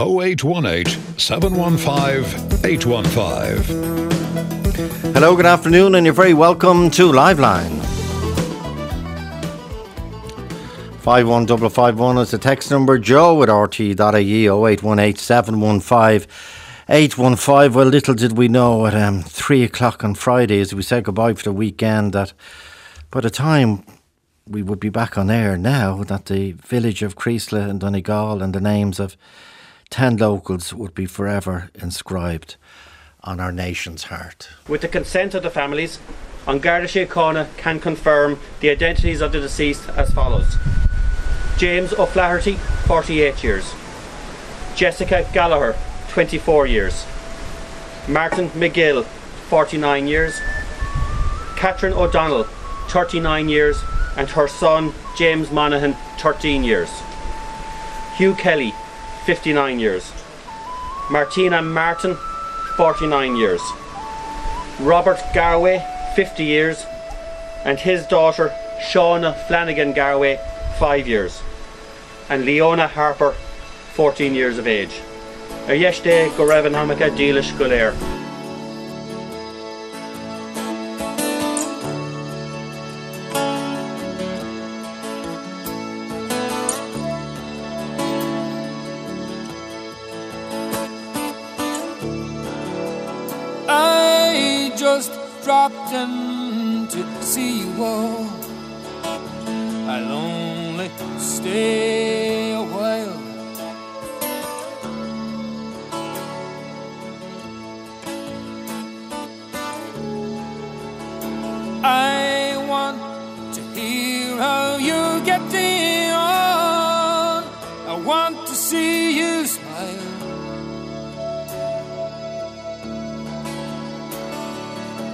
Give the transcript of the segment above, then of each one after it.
0818 715 815. Hello, good afternoon, and you're very welcome to Liveline. 51551 is the text number. Joe at rt.ie 0818 715 815. Well, little did we know at um, 3 o'clock on Friday as we said goodbye for the weekend that by the time we would be back on air now, that the village of Creeslough and Donegal and the names of 10 locals would be forever inscribed on our nation's heart. With the consent of the families, An Garda Síochána can confirm the identities of the deceased as follows. James O'Flaherty, 48 years. Jessica Gallagher, 24 years. Martin McGill, 49 years. Catherine O'Donnell, 39 years, and her son James Monaghan, 13 years. Hugh Kelly, 59 years. Martina Martin, 49 years. Robert Garwe, 50 years. And his daughter, Shauna Flanagan Garwe, 5 years. And Leona Harper, 14 years of age. Ar yeiste go raibh an hamacha dílis go just to see you all. I'll only stay a while. I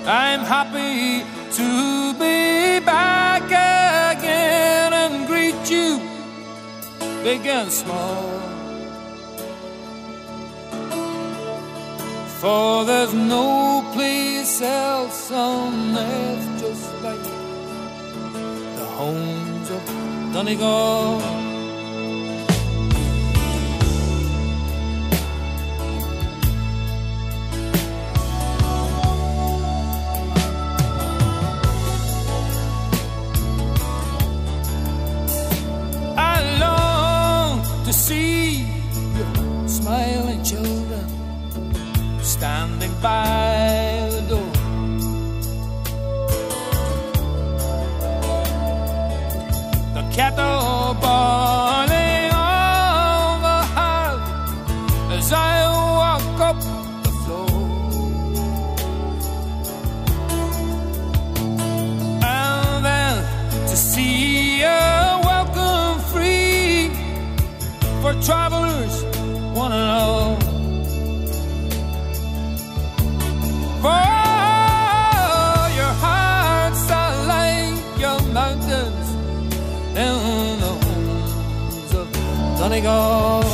I'm happy to be back again and greet you, big and small. For there's no place else on earth just like the homes of Donegal. By the door. The Donegal. I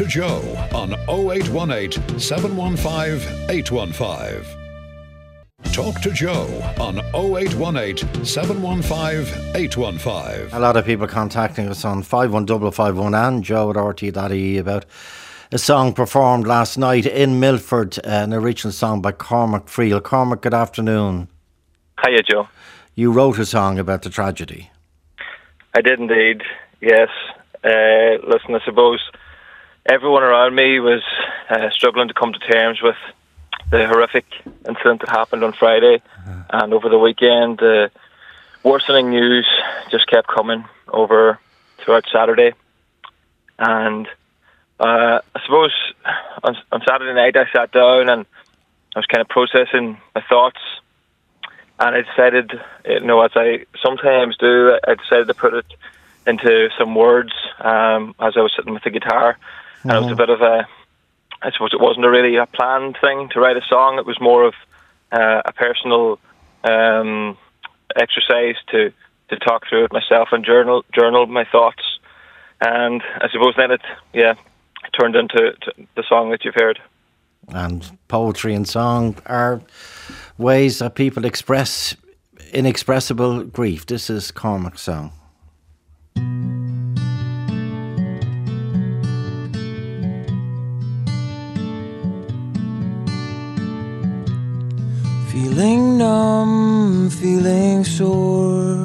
Talk to Joe on 0818 715 815. Talk to Joe on 0818 715 815. A lot of people contacting us on 51551 and joe at rt.ie about a song performed last night in Milford, uh, an original song by Cormac Friel. Cormac, good afternoon. Hiya, Joe. You wrote a song about the tragedy. I did indeed. Yes. Uh, listen, I suppose everyone around me was uh, struggling to come to terms with the horrific incident that happened on Friday, and over the weekend, the worsening news just kept coming over throughout Saturday, and uh, I suppose on, on Saturday night I sat down and I was kind of processing my thoughts. And I decided, you know, as I sometimes do, I decided to put it into some words um, as I was sitting with the guitar. And it was a bit of a, I suppose it wasn't a really a planned thing to write a song. It was more of uh, a personal um, exercise to, to talk through it myself and journal journal my thoughts. And I suppose then it, yeah, turned into to the song that you've heard. And poetry and song are ways that people express inexpressible grief. This is Cormac's song. Feeling numb, feeling sore.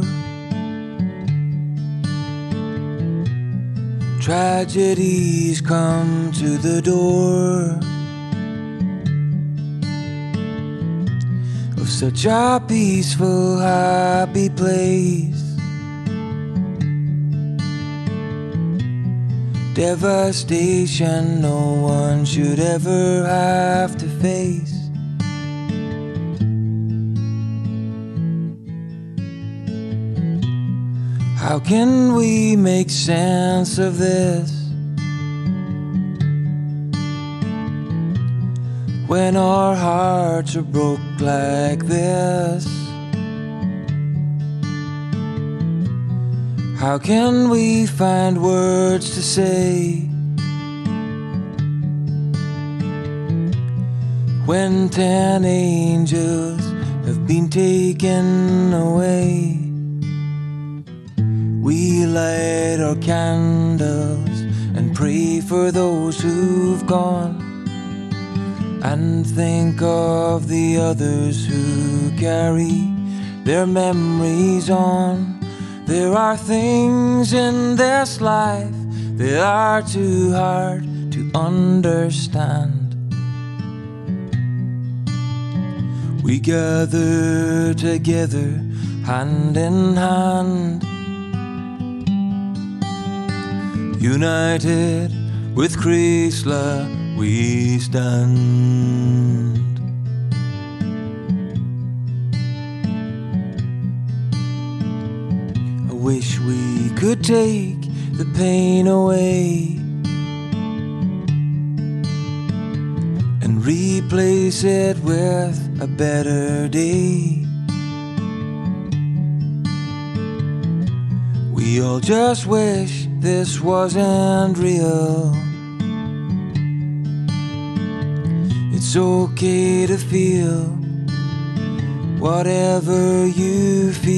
Tragedies come to the door of such a peaceful, happy place. Devastation no one should ever have to face. How can we make sense of this? When our hearts are broke like this? How can we find words to say? When ten angels have been taken away? We light our candles and pray for those who've gone, and think of the others who carry their memories on. There are things in this life that are too hard to understand. We gather together hand in hand, united with Creeslough we stand. I wish we could take the pain away and replace it with a better day. We all just wish this wasn't real. It's okay to feel whatever you feel.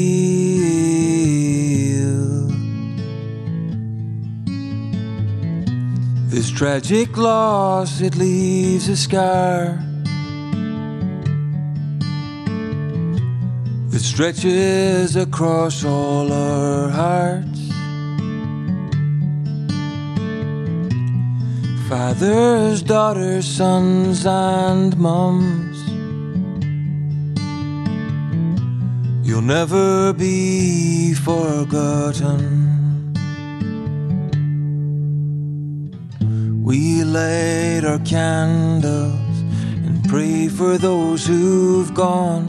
This tragic loss, it leaves a scar that stretches across all our hearts. Fathers, daughters, sons, and mums. You'll never be forgotten. We light our candles and pray for those who've gone,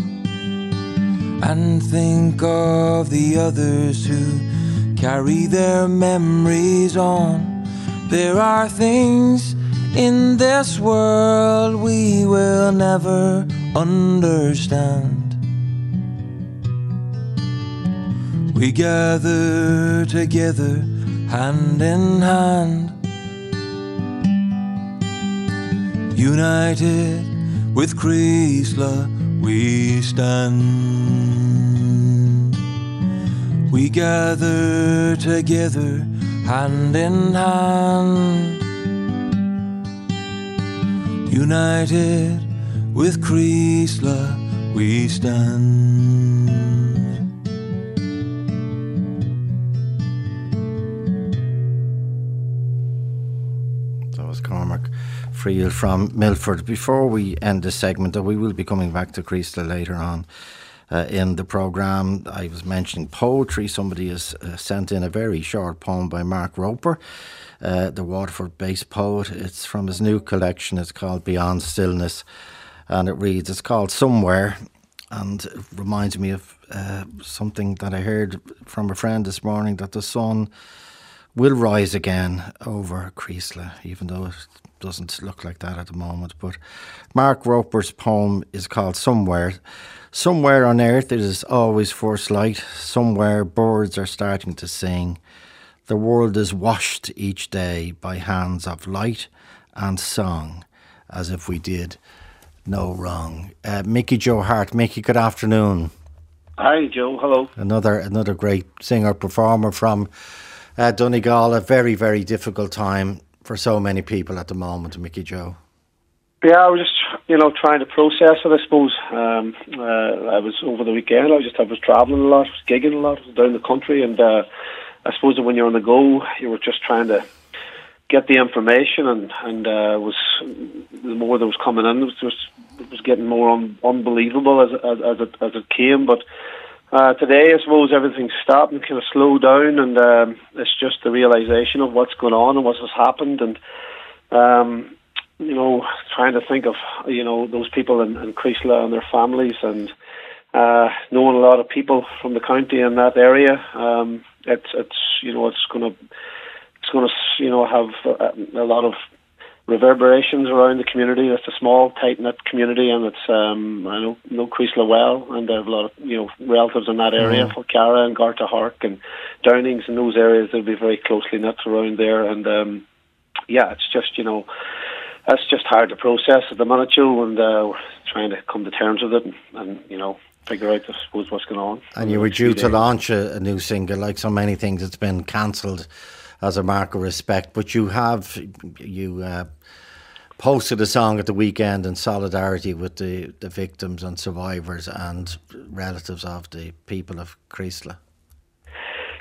and think of the others who carry their memories on. There are things in this world we will never understand. We gather together hand in hand, united with Creeslough we stand. We gather together hand in hand, united with Creeslough we stand. That was Cormac Friel from Milford. Before we end this segment, though, we will be coming back to Creeslough later on. Uh, in the programme, I was mentioning poetry. Somebody has uh, sent in a very short poem by Mark Roper, uh, the Waterford based poet. It's from his new collection. It's called Beyond Stillness. And it reads, it's called Somewhere. And it reminds me of uh, something that I heard from a friend this morning that the sun will rise again over Creeslough, even though it doesn't look like that at the moment. But Mark Roper's poem is called Somewhere. Somewhere on earth it is always first light. Somewhere birds are starting to sing. The world is washed each day by hands of light and song, as if we did no wrong. Uh, Mickey Joe Harte. Mickey, good afternoon. Hi, Joe. Hello. Another another great singer performer from uh, Donegal. A very very difficult time for so many people at the moment, Mickey Joe. Yeah, I was just you know trying to process it. I suppose um, uh, I was over the weekend. I was just I was traveling a lot, was gigging a lot, down the country, and uh, I suppose that when you're on the go, you were just trying to get the information, and and uh, was the more that was coming in, it was just it was getting more un- unbelievable as as as it as it came, but. Uh, today, I suppose everything's stopped and kind of slowed down, and um, it's just the realization of what's going on and what has happened, and um, you know, trying to think of you know those people in, in Creeslough and their families, and uh, knowing a lot of people from the county in that area. Um, it's it's you know it's going to it's going to you know have a, a lot of reverberations around the community. It's a small, tight knit community, and it's um, I know know Creeslough well, and I have a lot of you know relatives in that area, mm. Falcarragh and Gortahork and Downings and those areas. They'll be very closely knit around there, and um, yeah, it's just you know that's just hard to process at the minute, Joe, and uh, trying to come to terms with it, and, and you know figure out, I suppose, what's going on. And you were due to launch a, a new single, like so many things, it's been cancelled as a mark of respect. But you have you uh, posted a song at the weekend in solidarity with the, the victims and survivors and relatives of the people of Creeslough.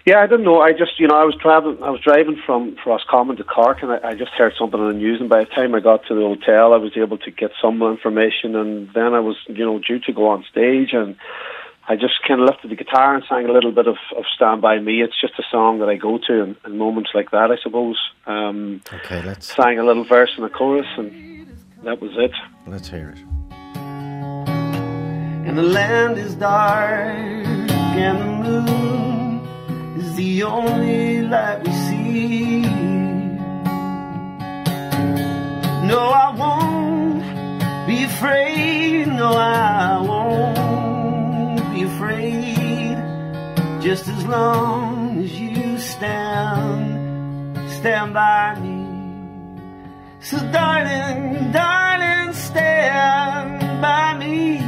Yeah, I didn't know. I just, you know, I was traveling. I was driving from Roscommon to Cork, and I, I just heard something on the news. And by the time I got to the hotel, I was able to get some information. And then I was, you know, due to go on stage, and I just kind of lifted the guitar and sang a little bit of, of "Stand by Me." It's just a song that I go to in, in moments like that, I suppose. Um, Okay, let's sang a little verse and a chorus, and that was it. let's hear it. and the land is dark, and the moon is the only light we see. No, I won't be afraid. No, I won't be afraid. Just as long as you stand, stand by me. So, darling, darling, stand by me.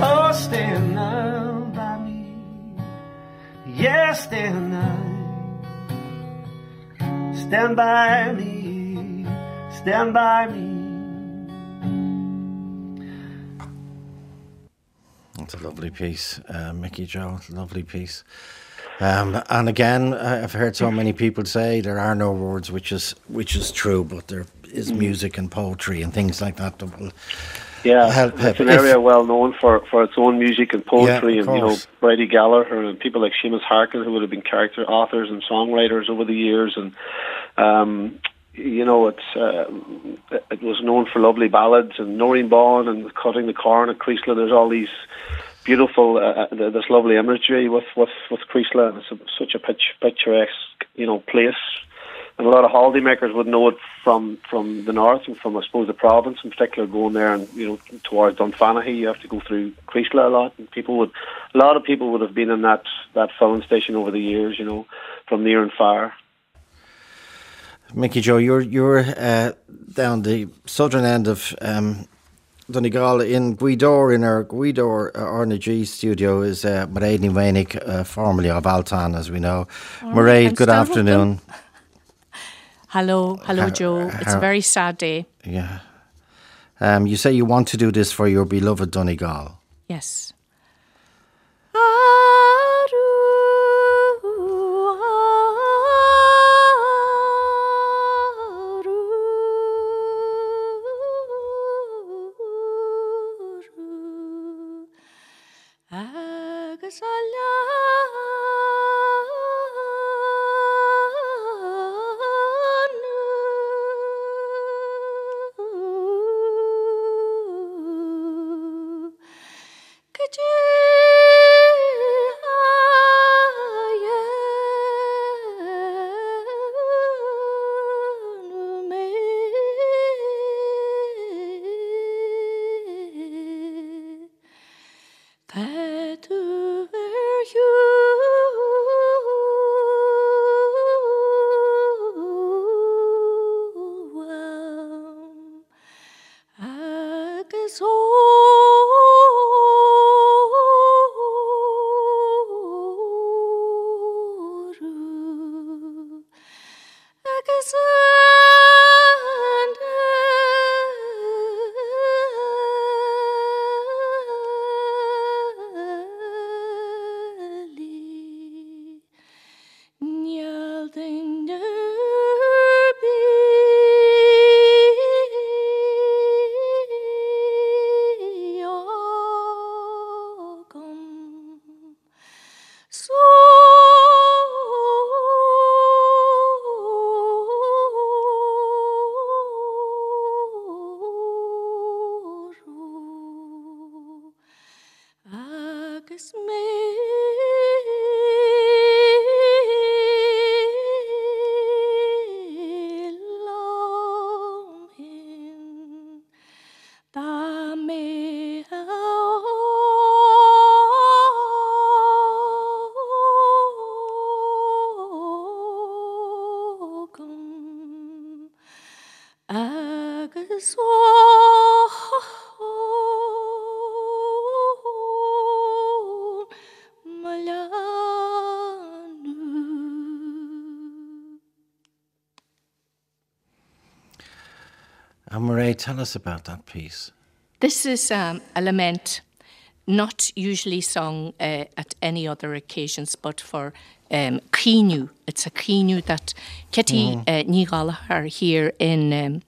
Oh, stand me. Yeah, stand by me. Stand by me. It's a lovely piece, uh, Mickey Joe. Lovely piece. Um, and again, I- I've heard so many people say there are no words, which is which is true, but there is music and poetry and things like that that will Yeah, help. it's an if- area well known for, for its own music and poetry, Yeah, and you know. Brady Gallagher and people like Seamus Harkin, who would have been character authors and songwriters over the years, and um, you know it's uh, it was known for lovely ballads and Noreen Bawn and cutting the corn at Creeslough. There's all these beautiful, uh, uh, this lovely imagery with with with Creeslough, it's a, such a pitch, picturesque you know place and a lot of holidaymakers would know it from from the north and from I suppose the province in particular going there and you know towards Dunfanaghy you have to go through Creeslough a lot and people would a lot of people would have been in that that filling station over the years you know from near and far Mickey Joe, you're you're uh, down the southern end of um, Donegal in Gweedore in our Gweedore uh, RNG studio is uh, Mairead Ní Mhaonaigh, uh, formerly of Altan, as we know. Mairead, good still with afternoon. Hello, hello, How- Joe. It's a very sad day. Yeah. Um, you say you want to do this for your beloved Donegal. Yes. Tell us about that piece. This is um, a lament not usually sung uh, at any other occasions, but for um, Keenu. It's a Keenu that Kitty Mhm. uh, Ní Gallagher here in um,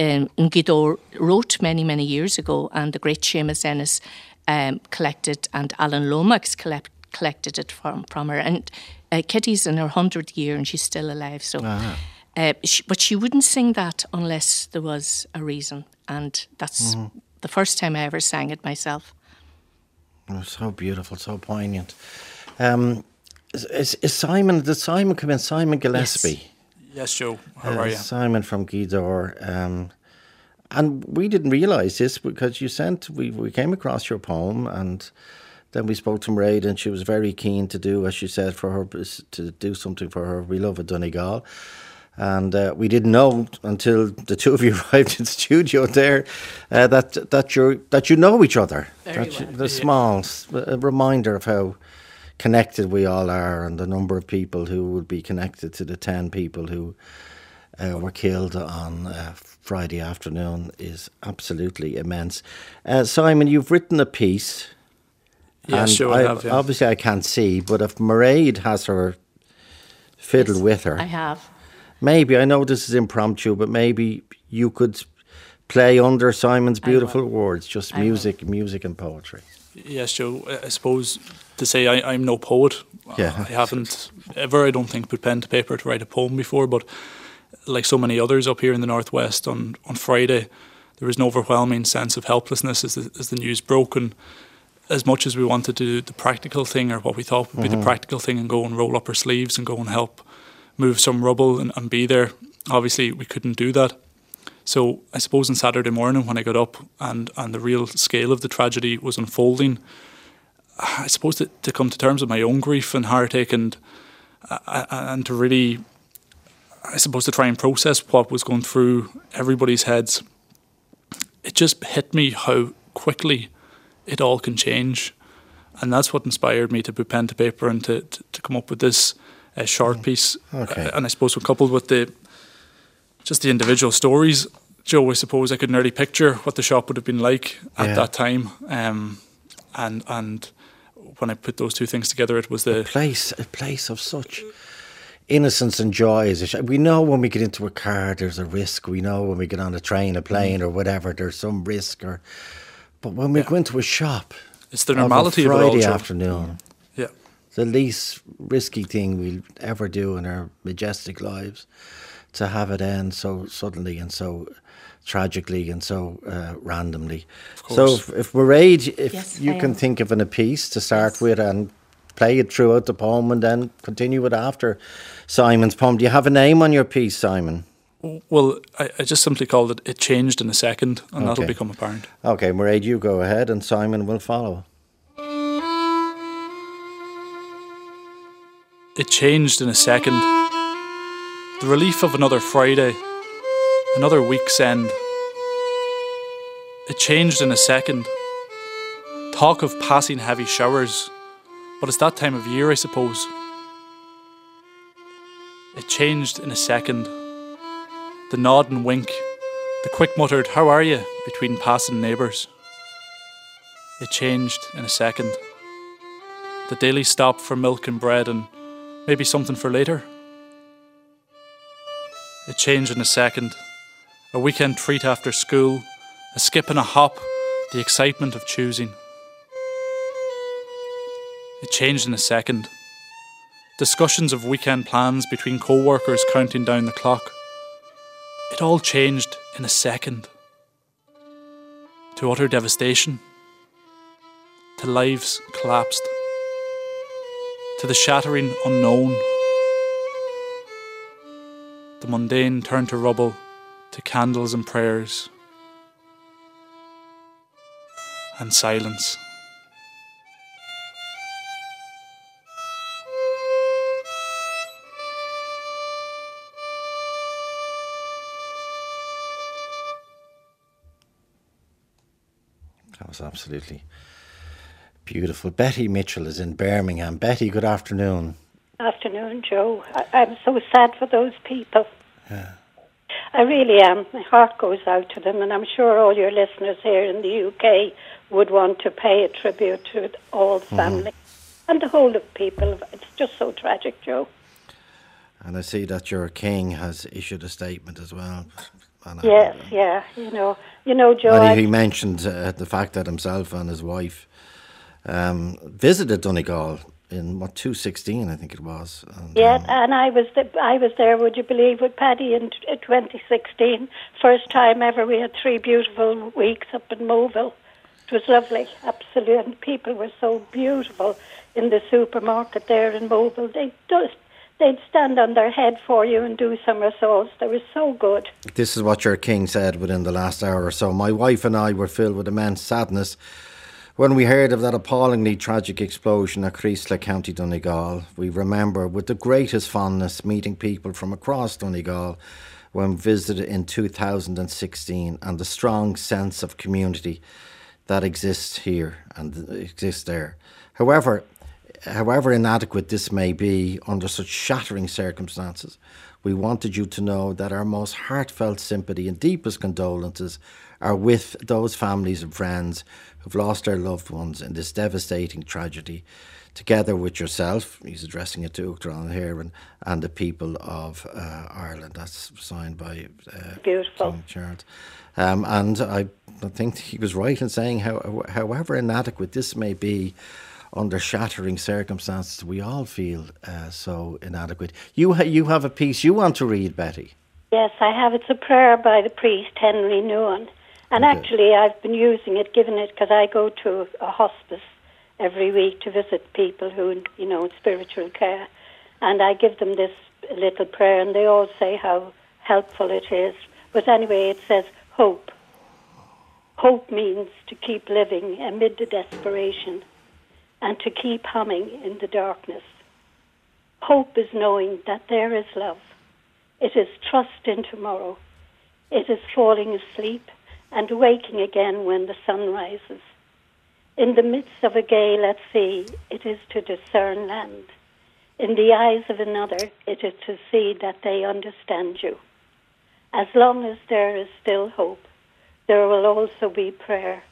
um, in Gweedore wrote many, many years ago, and the great Seamus Ennis um, collected, and Alan Lomax collect, collected it from, from her. And uh, Kitty's in her 100th year, and she's still alive. So, Ah. Uh, she, But she wouldn't sing that unless there was a reason. And that's Mhm. the first time I ever sang it myself. Oh, so beautiful, so poignant. Um, is, is, is Simon? Did Simon come in? Simon Gillespie. Yes, Joe. How Uh, are you? Simon from Gweedore. Um, and we didn't realise this because you sent, we, we came across your poem and then we spoke to Mairead and she was very keen to do, as she said, for her, to do something for her beloved Donegal. And uh, we didn't know until the two of you arrived in the studio there uh, that that you that you know each other. Very that you- well. the small s- a reminder of how connected we all are, and the number of people who would be connected to the ten people who uh, were killed on uh, Friday afternoon is absolutely immense. Uh, Simon, you've written a piece. Yes, and sure, I have, yeah. Obviously, I can't see, but if Mairead has her fiddle with her, I have. Maybe I know this is impromptu, but maybe you could play under Simon's beautiful words, just I will. music, music and poetry. Yes, Joe. I- I suppose to say I, I'm no poet. Yeah. I haven't ever, I don't think, put pen to paper to write a poem before. But like so many others up here in the northwest, on on Friday, there was an overwhelming sense of helplessness as the, as the news broke. And as much as we wanted to do the practical thing, or what we thought would be Mhm. the practical thing, and go and roll up our sleeves and go and help move some rubble and, and be there, obviously we couldn't do that. So I suppose on Saturday morning when I got up and, and the real scale of the tragedy was unfolding, I suppose to, to come to terms with my own grief and heartache and uh, and to really, I suppose to try and process what was going through everybody's heads. It just hit me how quickly it all can change, and that's what inspired me to put pen to paper and to to, to come up with this uh, short piece. Okay. Uh, and I suppose coupled with the just the individual stories, Joe, I suppose I could nearly picture what the shop would have been like at Yeah. that time. Um, and and when I put those two things together, it was the place, a place of such innocence and joy. Is it? We know when we get into a car, there's a risk. We know when we get on a train, a plane, or whatever, there's some risk. Or, but when we go into a shop, It's the of a normality of it all, Friday afternoon. Yeah. the least risky thing we'll ever do in our majestic lives. To have it end so suddenly and so tragically and so uh, randomly. So, course. if, if Mairead, if Yes, you I can am. think of an, a piece to start with and play it throughout the poem and then continue it after Simon's poem. Do you have a name on your piece, Simon? well, I, I just simply called it. It changed in a second, and that'll become apparent. Okay, Mairead, you go ahead and Simon will follow. It changed in a second. The relief of another Friday, another week's end. It changed in a second. Talk of passing heavy showers, but it's that time of year, I suppose. It changed in a second. The nod and wink, the quick muttered, How are you? between passing neighbours. It changed in a second. The daily stop for milk and bread and maybe something for later. It changed in a second. A weekend treat after school, a skip and a hop, the excitement of choosing. It changed in a second. Discussions of weekend plans between co workers counting down the clock. It all changed in a second. To utter devastation. To lives collapsed. To the shattering unknown. The mundane turned to rubble, to candles and prayers. And silence. That was absolutely beautiful. Betty Mitchell is in Birmingham. Betty, good afternoon. Afternoon, Joe. I, I'm so sad for those people. Yeah. I really am. My heart goes out to them, and I'm sure all your listeners here in the UK would want to pay a tribute to all the Mhm. family and the whole of people. It's just so tragic, Joe. And I see that your king has issued a statement as well. And I- Yes, yeah. You know, you know, Joe. And he, he mentioned uh, the fact that himself and his wife um, visited Donegal in what 2016, I think it was. And, Yeah, and I was th- I was there. Would you believe with Paddy in t- 2016? First time ever. We had three beautiful weeks up in Moville. It was lovely, absolutely. And people were so beautiful in the supermarket there in Moville. They just they'd stand on their head for you and do somersaults. They were so good. This is what your king said within the last hour or so. My wife and I were filled with immense sadness when we heard of that appallingly tragic explosion at Creeslough, County Donegal. We remember with the greatest fondness meeting people from across Donegal when visited in 2016 and the strong sense of community that exists here and exists there. However, however inadequate this may be under such shattering circumstances, we wanted you to know that our most heartfelt sympathy and deepest condolences are with those families and friends who've lost their loved ones in this devastating tragedy, together with yourself, he's addressing it to Uachtaráin here, and, and the people of uh, Ireland. That's signed by uh, Beautiful. Charles. Um, and I, I think he was right in saying, how, however inadequate this may be, under shattering circumstances, we all feel uh, so inadequate. You ha- you have a piece you want to read, Betty. Yes, I have. It's a prayer by the priest Henry Newman. And actually, I've been using it, given it, because I go to a hospice every week to visit people who, you know, in spiritual care. And I give them this little prayer, and they all say how helpful it is. But anyway, it says hope. Hope means to keep living amid the desperation and to keep humming in the darkness. Hope is knowing that there is love. It is trust in tomorrow. It is falling asleep and waking again when the sun rises. In the midst of a gale at sea, it is to discern land. In the eyes of another, it is to see that they understand you. As long as there is still hope, there will also be prayer,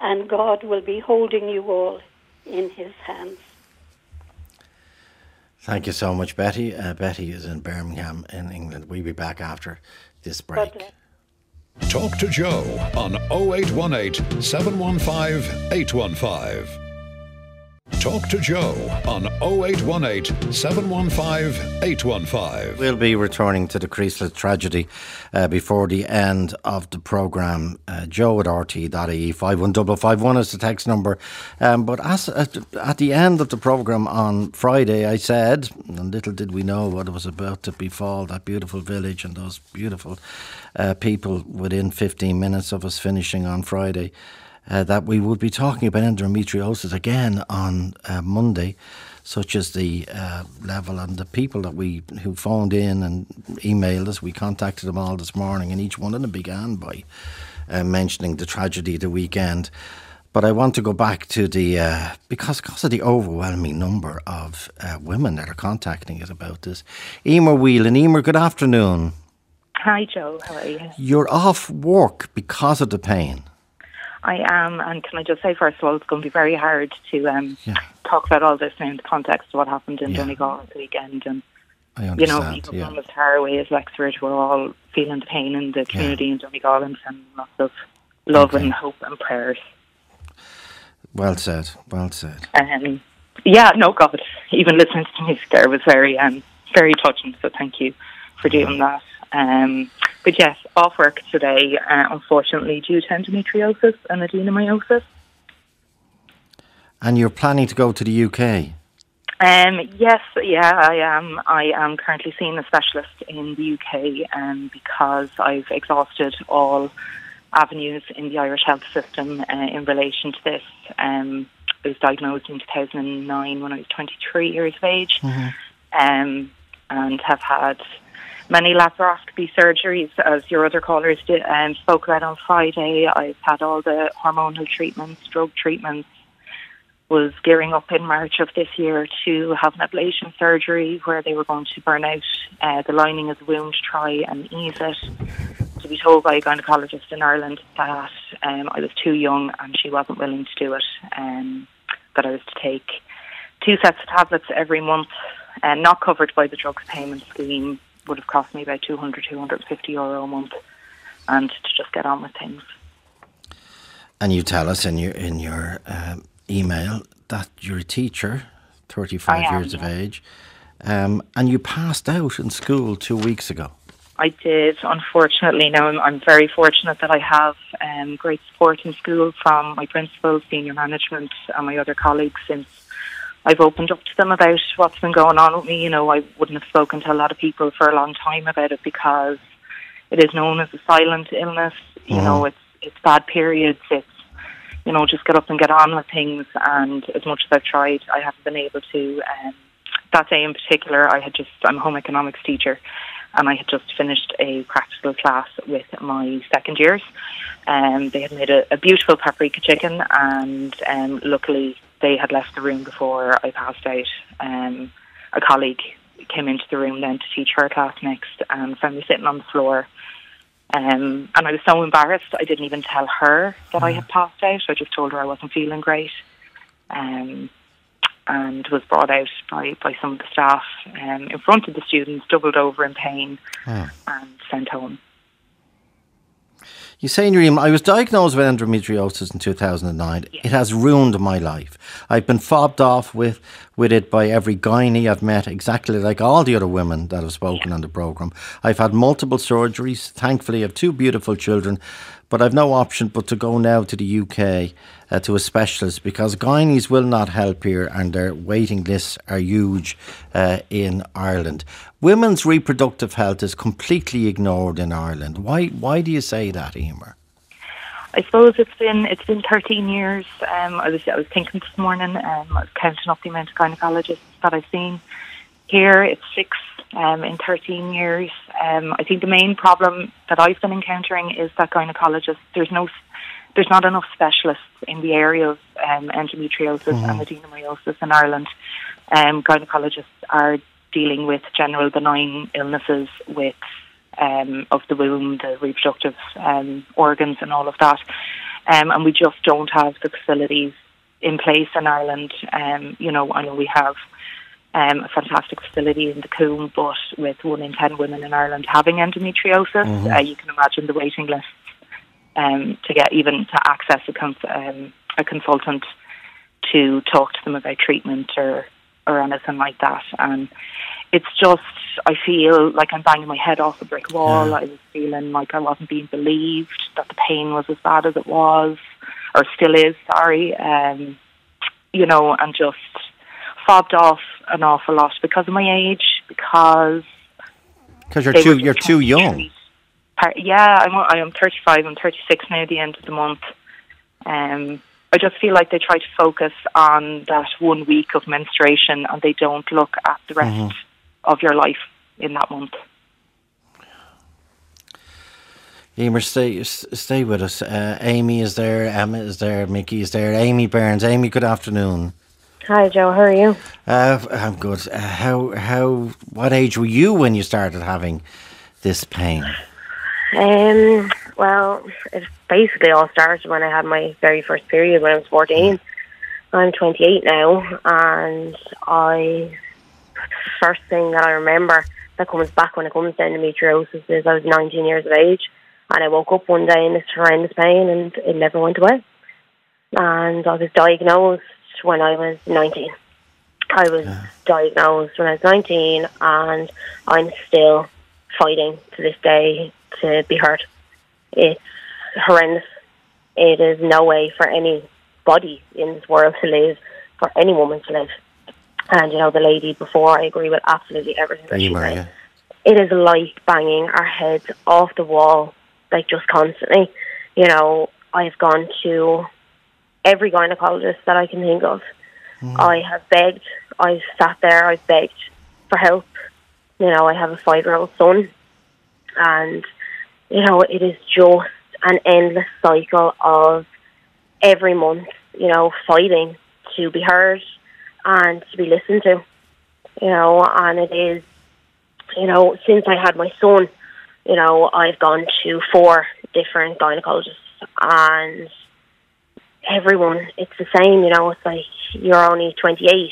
and God will be holding you all in his hands. Thank you so much, Betty. Uh, Betty is in Birmingham, in England. We'll be back after this break. Talk to Joe on 0818 715 815. Talk to Joe on 0818 715 815. We'll be returning to the Creeslough tragedy uh, before the end of the programme. Uh, Joe at rt.ie 51551 is the text number. Um, but as, at, at the end of the programme on Friday, I said, and little did we know what was about to befall that beautiful village and those beautiful uh, people within 15 minutes of us finishing on Friday uh, that we would be talking about endometriosis again on uh, Monday, such as the uh, level and the people that we who phoned in and emailed us. We contacted them all this morning, and each one of them began by uh, mentioning the tragedy of the weekend. But I want to go back to the uh, because because of the overwhelming number of uh, women that are contacting us about this. Emer Whelan, Emer, good afternoon. Hi, Joe. How are you? You're off work because of the pain. I am, and can I just say, first of all, it's going to be very hard to um, talk about all this in the context of what happened in Yeah. Donegal at the weekend. And, I you know, people yeah. from as far away as Wexford were all feeling the pain in the community in Donegal and sending lots of love Okay. and hope and prayers. Well said. Well said. Um, yeah, no, God, even listening to music there was very, um, very touching. So thank you for doing that. Um, but yes, off work today, uh, unfortunately, due to endometriosis and adenomyosis. And you're planning to go to the UK. Um, yes, yeah, I am. I am currently seeing a specialist in the UK um, because I've exhausted all avenues in the Irish health system uh, in relation to this. Um, I was diagnosed in 2009 when I was 23 years of age um, and have had many laparoscopy surgeries, as your other callers did, um, spoke about on Friday. I've had all the hormonal treatments, drug treatments, was gearing up in March of this year to have an ablation surgery where they were going to burn out uh, the lining of the wound to try and ease it. To be told by a gynecologist in Ireland that um, I was too young and she wasn't willing to do it, um, that I was to take two sets of tablets every month, and not covered by the drugs payment scheme, would have cost me about 200, 250 euro a month, and to just get on with things. And you tell us in your in your um, email that you're a teacher, 35 am, years of age, um, and you passed out in school two weeks ago. I did, unfortunately. Now, I'm, I'm very fortunate that I have um, great support in school from my principal, senior management, and my other colleagues since I've opened up to them about what's been going on with me. You know, I wouldn't have spoken to a lot of people for a long time about it because it is known as a silent illness. You know, it's it's bad periods. It's you know, just get up and get on with things. And as much as I've tried, I haven't been able to. Um, that day in particular, I had just I'm a home economics teacher, and I had just finished a practical class with my second years. Um, they had made a, a beautiful paprika chicken, and um, luckily they had left the room before I passed out. Um, a colleague came into the room then to teach her class next, and found me sitting on the floor. Um, and I was so embarrassed, I didn't even tell her that I had passed out. I just told her I wasn't feeling great. Um, and was brought out by, by some of the staff um, in front of the students, doubled over in pain, Hmm. and sent home. You say in your email, I was diagnosed with endometriosis in 2009. It has ruined my life. I've been fobbed off with, with it by every gynae I've met, exactly like all the other women that have spoken on the programme. I've had multiple surgeries. Thankfully, I have two beautiful children, but I've no option but to go now to the UK uh, to a specialist because gynaes will not help here and their waiting lists are huge uh, in Ireland. Women's reproductive health is completely ignored in Ireland. Why, why do you say that, Emer? I suppose it's been it's been 13 years. Um, I was I was thinking this morning. Um, I was counting up the amount of gynecologists that I've seen here. It's six um, in 13 years. Um, I think the main problem that I've been encountering is that gynecologists there's no there's not enough specialists in the area of um, endometriosis and adenomyosis in Ireland. Um, gynecologists are dealing with general benign illnesses with um, of the womb, the reproductive um, organs, and all of that. Um, and we just don't have the facilities in place in Ireland. Um, you know, I know we have um, a fantastic facility in the Coombe, but with one in ten women in Ireland having endometriosis, Mhm. uh, you can imagine the waiting lists um, to get even to access a, cons- um, a consultant to talk to them about treatment or or anything like that. And it's just I feel like I'm banging my head off a brick wall. I was feeling like I wasn't being believed, that the pain was as bad as it was, or still is. Sorry, um, you know, and just fobbed off an awful lot because of my age, because Because you're too you're too young. part, yeah, I'm I am 35. I'm 36 now. At the end of the month, um, I just feel like they try to focus on that one week of menstruation, and they don't look at the rest Mhm. Of your life in that month. Emer, stay stay with us. Uh, Amy is there. Emma is there. Mickey is there. Amy Burns. Amy, good afternoon. Hi, Joe. How are you? Uh, I'm good. Uh, how how what age were you when you started having this pain? Um, well, it basically all started when I had my very first period when I was 14. I'm 28 now, and I first thing that I remember that comes back when it comes to endometriosis is I was 19 years of age, and I woke up one day in this horrendous pain, and it never went away. And I was diagnosed when I was 19. I was diagnosed when I was 19, and I'm still fighting to this day to be heard. It's horrendous. It is no way for anybody in this world to live, for any woman to live. And you know, the lady before, I agree with absolutely everything that she Emer, said. yeah. It is like banging our heads off the wall, like just constantly. You know, I've gone to every gynecologist that I can think of. Hmm. I have begged. I've sat there. I've begged for help. You know, I have a five-year-old son, and you know, it is just an endless cycle of every month. You know, fighting to be heard and to be listened to. You know, and it is, you know, since I had my son, you know, I've gone to four different gynecologists and everyone, it's the same, you know, it's like you're only 28.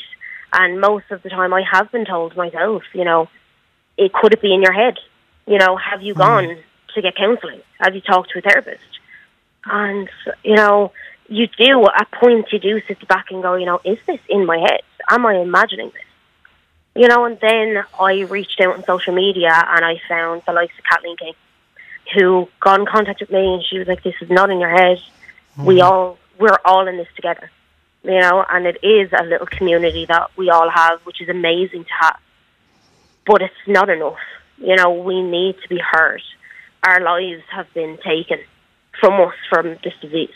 And most of the time I have been told myself, you know, it could it be in your head? You know, have you mm. gone to get counselling? Have you talked to a therapist? And, you know, you do, at points you do sit back and go, you know, is this in my head? Am I imagining this? You know, and then I reached out on social media and I found the likes of Kathleen King, who got in contact with me and she was like, this is not in your head. We mm-hmm. all, we're all in this together. You know, and it is a little community that we all have, which is amazing to have. But it's not enough. You know, we need to be heard. Our lives have been taken from us from this disease.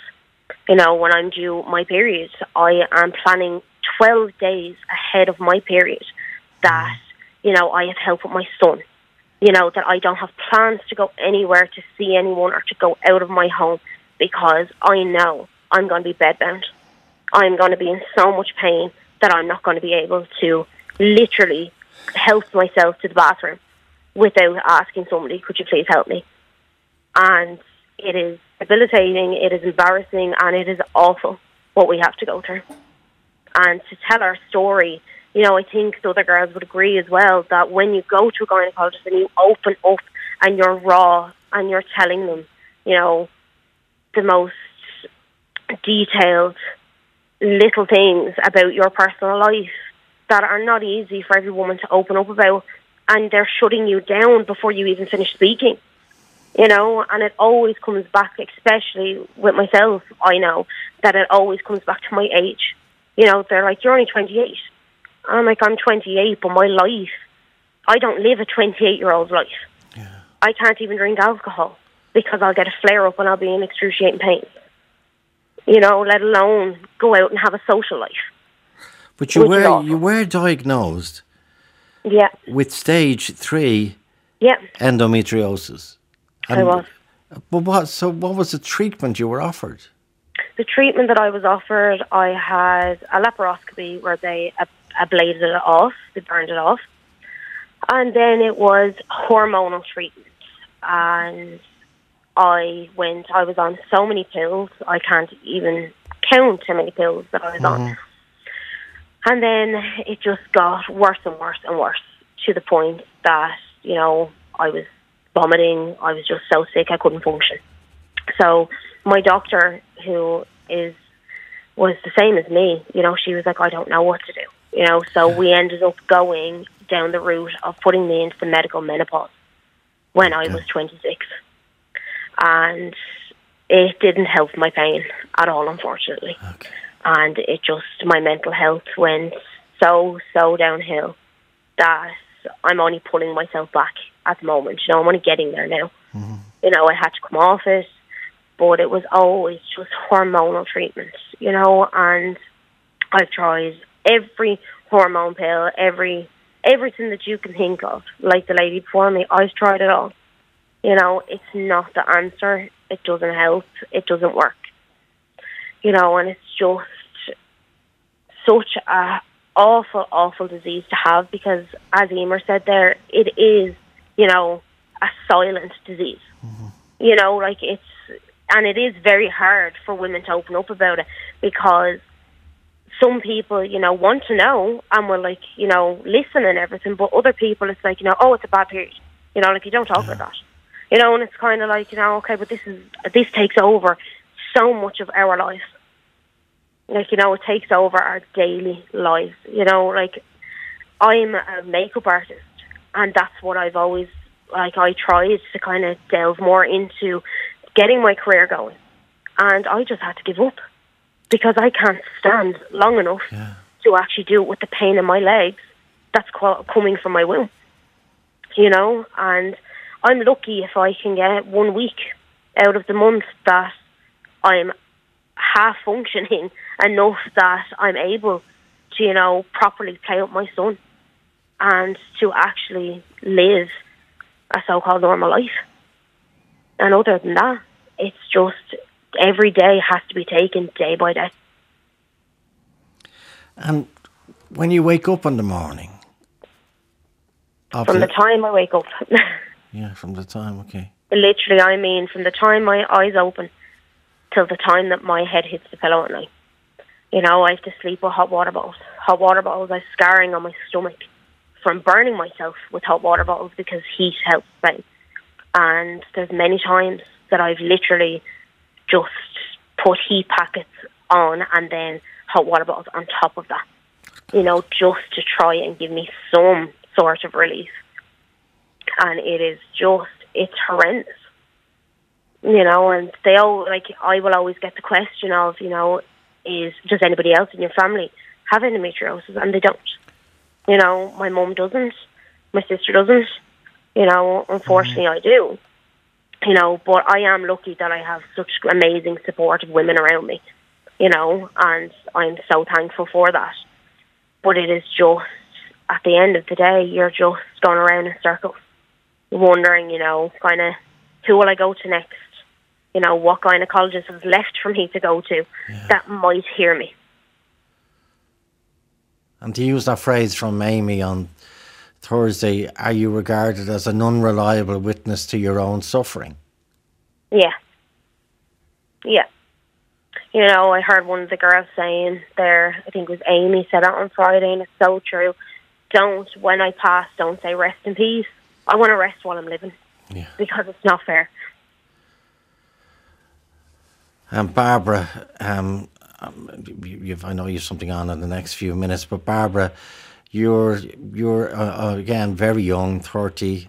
You know, when I'm due my period, I am planning 12 days ahead of my period that, you know, I have help with my son. You know, that I don't have plans to go anywhere to see anyone or to go out of my home because I know I'm going to be bedbound. I'm going to be in so much pain that I'm not going to be able to literally help myself to the bathroom without asking somebody, could you please help me? And it is debilitating, it is embarrassing, and it is awful what we have to go through. And to tell our story, you know, I think the other girls would agree as well that when you go to a gynecologist and you open up and you're raw and you're telling them, you know, the most detailed little things about your personal life that are not easy for every woman to open up about, and they're shutting you down before you even finish speaking. You know, and it always comes back, especially with myself. I know that it always comes back to my age. You know, they're like, "You're only 28." I'm like, "I'm 28, but my life, I don't live a 28 year old's life. I can't even drink alcohol because I'll get a flare up and I'll be in excruciating pain." You know, let alone go out and have a social life. But you were awful. you were diagnosed Yeah, with stage three yeah, endometriosis. I was. But what? So what was the treatment you were offered? The treatment that I was offered, I had a laparoscopy where they ab- ablated it off, they burned it off, and then it was hormonal treatment. And I went, I was on so many pills, I can't even count how many pills that I was on. Mm-hmm. And then it just got worse and worse and worse to the point that, you know, I was vomiting. I was just so sick I couldn't function. So my doctor, who is was the same as me, you know, she was like, I don't know what to do. You know, so we ended up going down the route of putting me into the medical menopause when I was 26. And it didn't help my pain at all, unfortunately. And it just, my mental health went so, so downhill that I'm only pulling myself back at the moment. You know, I'm only getting there now. Mm-hmm. You know, I had to come off it, but it was always just hormonal treatments, you know, and I've tried every hormone pill, every everything that you can think of. Like the lady before me, I've tried it all. You know, it's not the answer. It doesn't help. It doesn't work. You know, and it's just such a awful, awful disease to have because, as Emer said there, it is, you know, a silent disease. Mm-hmm. You know, like it's, and it is very hard for women to open up about it because some people, you know, want to know and will like, you know, listen and everything, but other people, it's like, you know, oh, it's a bad period. You know, like you don't talk about that. You know, and it's kind of like, you know, okay, but this is this takes over so much of our lives. Like, you know, it takes over our daily lives. You know, like I'm a makeup artist, and that's what I've always like. I tried to kind of delve more into getting my career going, and I just had to give up because I can't stand long enough to actually do it with the pain in my legs that's co- coming from my womb. You know, and I'm lucky if I can get one week out of the month that I'm half functioning enough that I'm able to, you know, properly play with my son and to actually live a so called normal life. And other than that, it's just every day has to be taken day by day. And when you wake up in the morning, From the time I wake up. yeah, from the time, okay. Literally, I mean, from the time my eyes open till the time that my head hits the pillow at night. You know, I have to sleep with hot water bottles. Hot water bottles, have scarring on my stomach from burning myself with hot water bottles because heat helps pain. And there's many times that I've literally just put heat packets on and then hot water bottles on top of that. You know, just to try and give me some sort of relief. And it is just, it's horrendous. You know, and they all, like, I will always get the question of, you know, is, does anybody else in your family have endometriosis? And they don't. You know, my mum doesn't, my sister doesn't. You know, unfortunately, I do. You know, but I am lucky that I have such amazing supportive women around me. You know, and I'm so thankful for that. But it is just at the end of the day, you're just going around in circles, wondering, you know, kind of who will I go to next? You know, what gynecologist is left for me to go to that might hear me. And to use that phrase from Amy on Thursday, are you regarded as an unreliable witness to your own suffering? Yeah. Yeah. You know, I heard one of the girls saying there, I think it was Amy said that on Friday, and it's so true. Don't, when I pass, don't say rest in peace. I want to rest while I'm living. Yeah. Because it's not fair. And Barbara, um, um, I know you've something on in the next few minutes, but Barbara, you're you're uh, uh, again very young, thirty,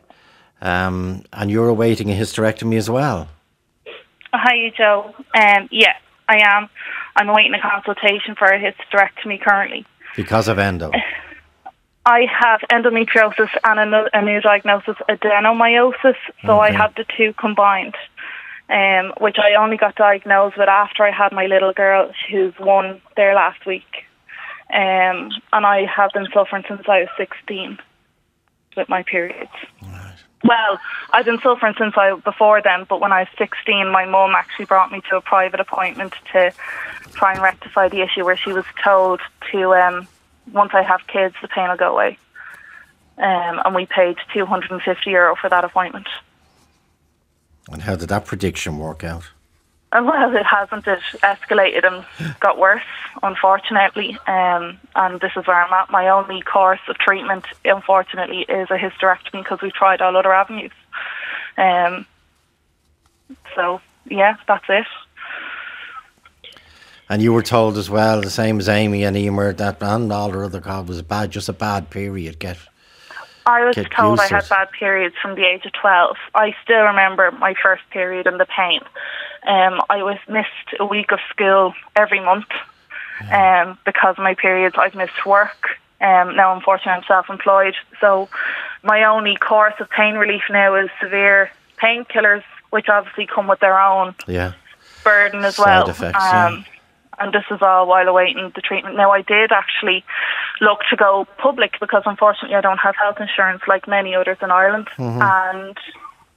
um, and you're awaiting a hysterectomy as well. Hi, Joe. Um, yeah, I am. I'm awaiting a consultation for a hysterectomy currently. Because of endo. I have endometriosis and a, new diagnosis, adenomyosis, so I have the two combined, um, which I only got diagnosed with after I had my little girl, who's one there last week. Um, and I have been suffering since I was 16 with my periods. Well, I've been suffering since I before then, but when I was 16, my mum actually brought me to a private appointment to try and rectify the issue where she was told to, um, once I have kids, the pain will go away. Um, and we paid 250 euro for that appointment. And how did that prediction work out? Well, it hasn't. It escalated and got worse, unfortunately. Um, and this is where I'm at. My only course of treatment, unfortunately, is a hysterectomy because we've tried all other avenues. Um, so, yeah, that's it. And you were told as well, the same as Amy and Emer, that and all the other God was bad, just a bad period. Get I was Get told I had it. bad periods from the age of 12. I still remember my first period and the pain. Um, I was missed a week of school every month um, because of my periods. I've missed work. Um, now, unfortunately, I'm self-employed. So my only course of pain relief now is severe painkillers, which obviously come with their own yeah. burden as Side well. effects, yeah. And this is all while awaiting the treatment. Now, I did actually look to go public because unfortunately I don't have health insurance like many others in Ireland. Mhm. And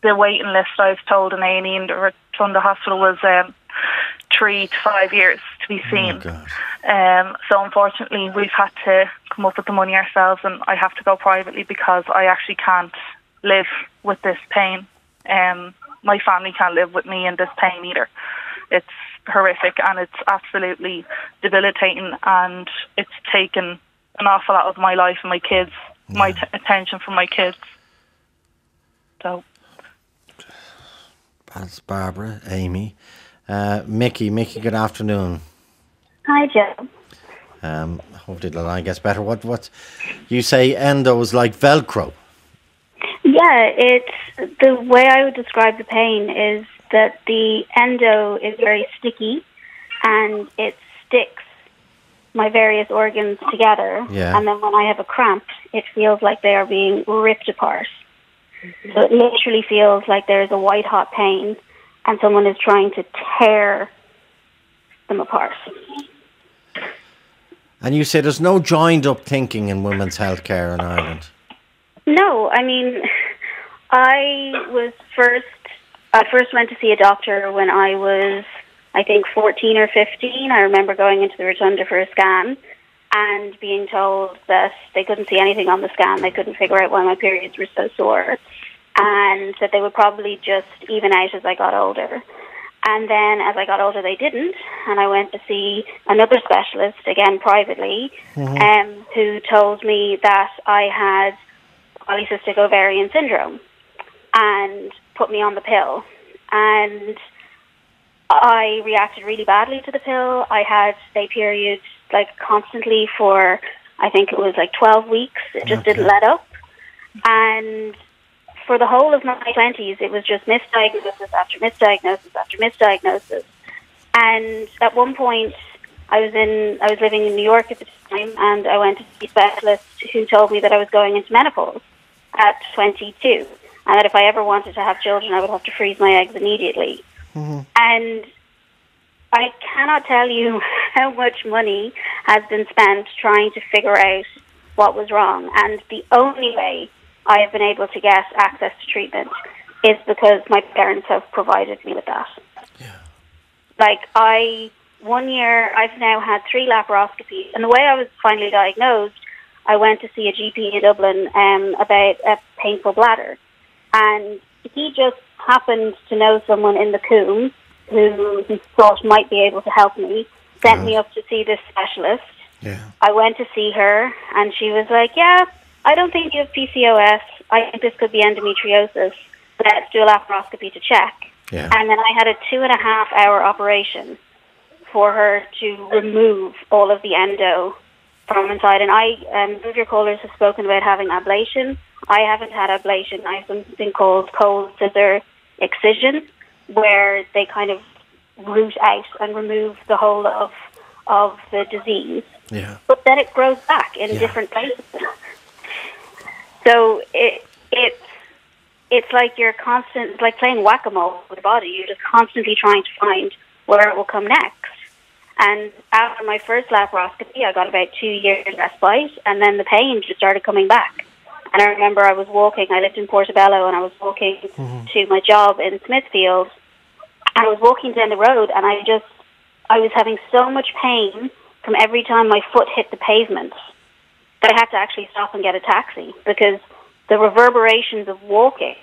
the waiting list I was told in A&E in the Rotunda Hospital was um, three to five years to be seen. Um, so unfortunately, we've had to come up with the money ourselves, and I have to go privately because I actually can't live with this pain. Um, my family can't live with me in this pain either. It's horrific and it's absolutely debilitating, and it's taken an awful lot of my life and my kids, my t- attention from my kids. So That's Barbara, Amy, uh, Mickey. Mickey, good afternoon. Hi, Joe. Um, hopefully the line gets better. What what you say? Endo is like Velcro. Yeah, it's the way I would describe the pain is that the endo is very sticky and it sticks my various organs together. Yeah. And then when I have a cramp, it feels like they are being ripped apart. So it literally feels like there's a white hot pain and someone is trying to tear them apart. And you say there's no joined up thinking in women's healthcare in Ireland. No, I mean, I was first. I first went to see a doctor when I was, I think, fourteen or fifteen. I remember going into the rotunda for a scan, and being told that they couldn't see anything on the scan, they couldn't figure out why my periods were so sore, and that they would probably just even out as I got older. And then as I got older, they didn't, and I went to see another specialist again privately, Mhm. um, who told me that I had polycystic ovarian syndrome, and put me on the pill. And I reacted really badly to the pill. I had a period like constantly for I think it was like 12 weeks. It just didn't let up. And for the whole of my 20s, it was just misdiagnosis after misdiagnosis after misdiagnosis. And at one point, I was in I was living in New York at the time, and I went to see a specialist who told me that I was going into menopause at 22, and that if I ever wanted to have children, I would have to freeze my eggs immediately. And I cannot tell you how much money has been spent trying to figure out what was wrong. And the only way I have been able to get access to treatment is because my parents have provided me with that. Yeah. Like I, one year I've now had three laparoscopies, and the way I was finally diagnosed, I went to see a GP in Dublin um, about a painful bladder, and he just happened to know someone in the Coombe who he thought might be able to help me. Sent me up to see this specialist. Yeah. I went to see her, and she was like, "Yeah, I don't think you have PCOS. I think this could be endometriosis. Let's do a laparoscopy to check." Yeah. And then I had a two and a half hour operation for her to remove all of the endo from inside. And I, um, some of your callers have spoken about having ablation. I haven't had ablation. I have something called cold scissor excision, where they kind of root out and remove the whole of of the disease Yeah. but then it grows back in different places. So it it's it's like you're constant, it's like playing whack a mole with the body. You're just constantly trying to find where it will come next. And after my first laparoscopy, I got about two years respite, and then the pain just started coming back. And I remember I was walking. I lived in Portobello, and I was walking mm-hmm. to my job in Smithfield. And I was walking down the road, and I just I was having so much pain from every time my foot hit the pavement that I had to actually stop and get a taxi because the reverberations of walking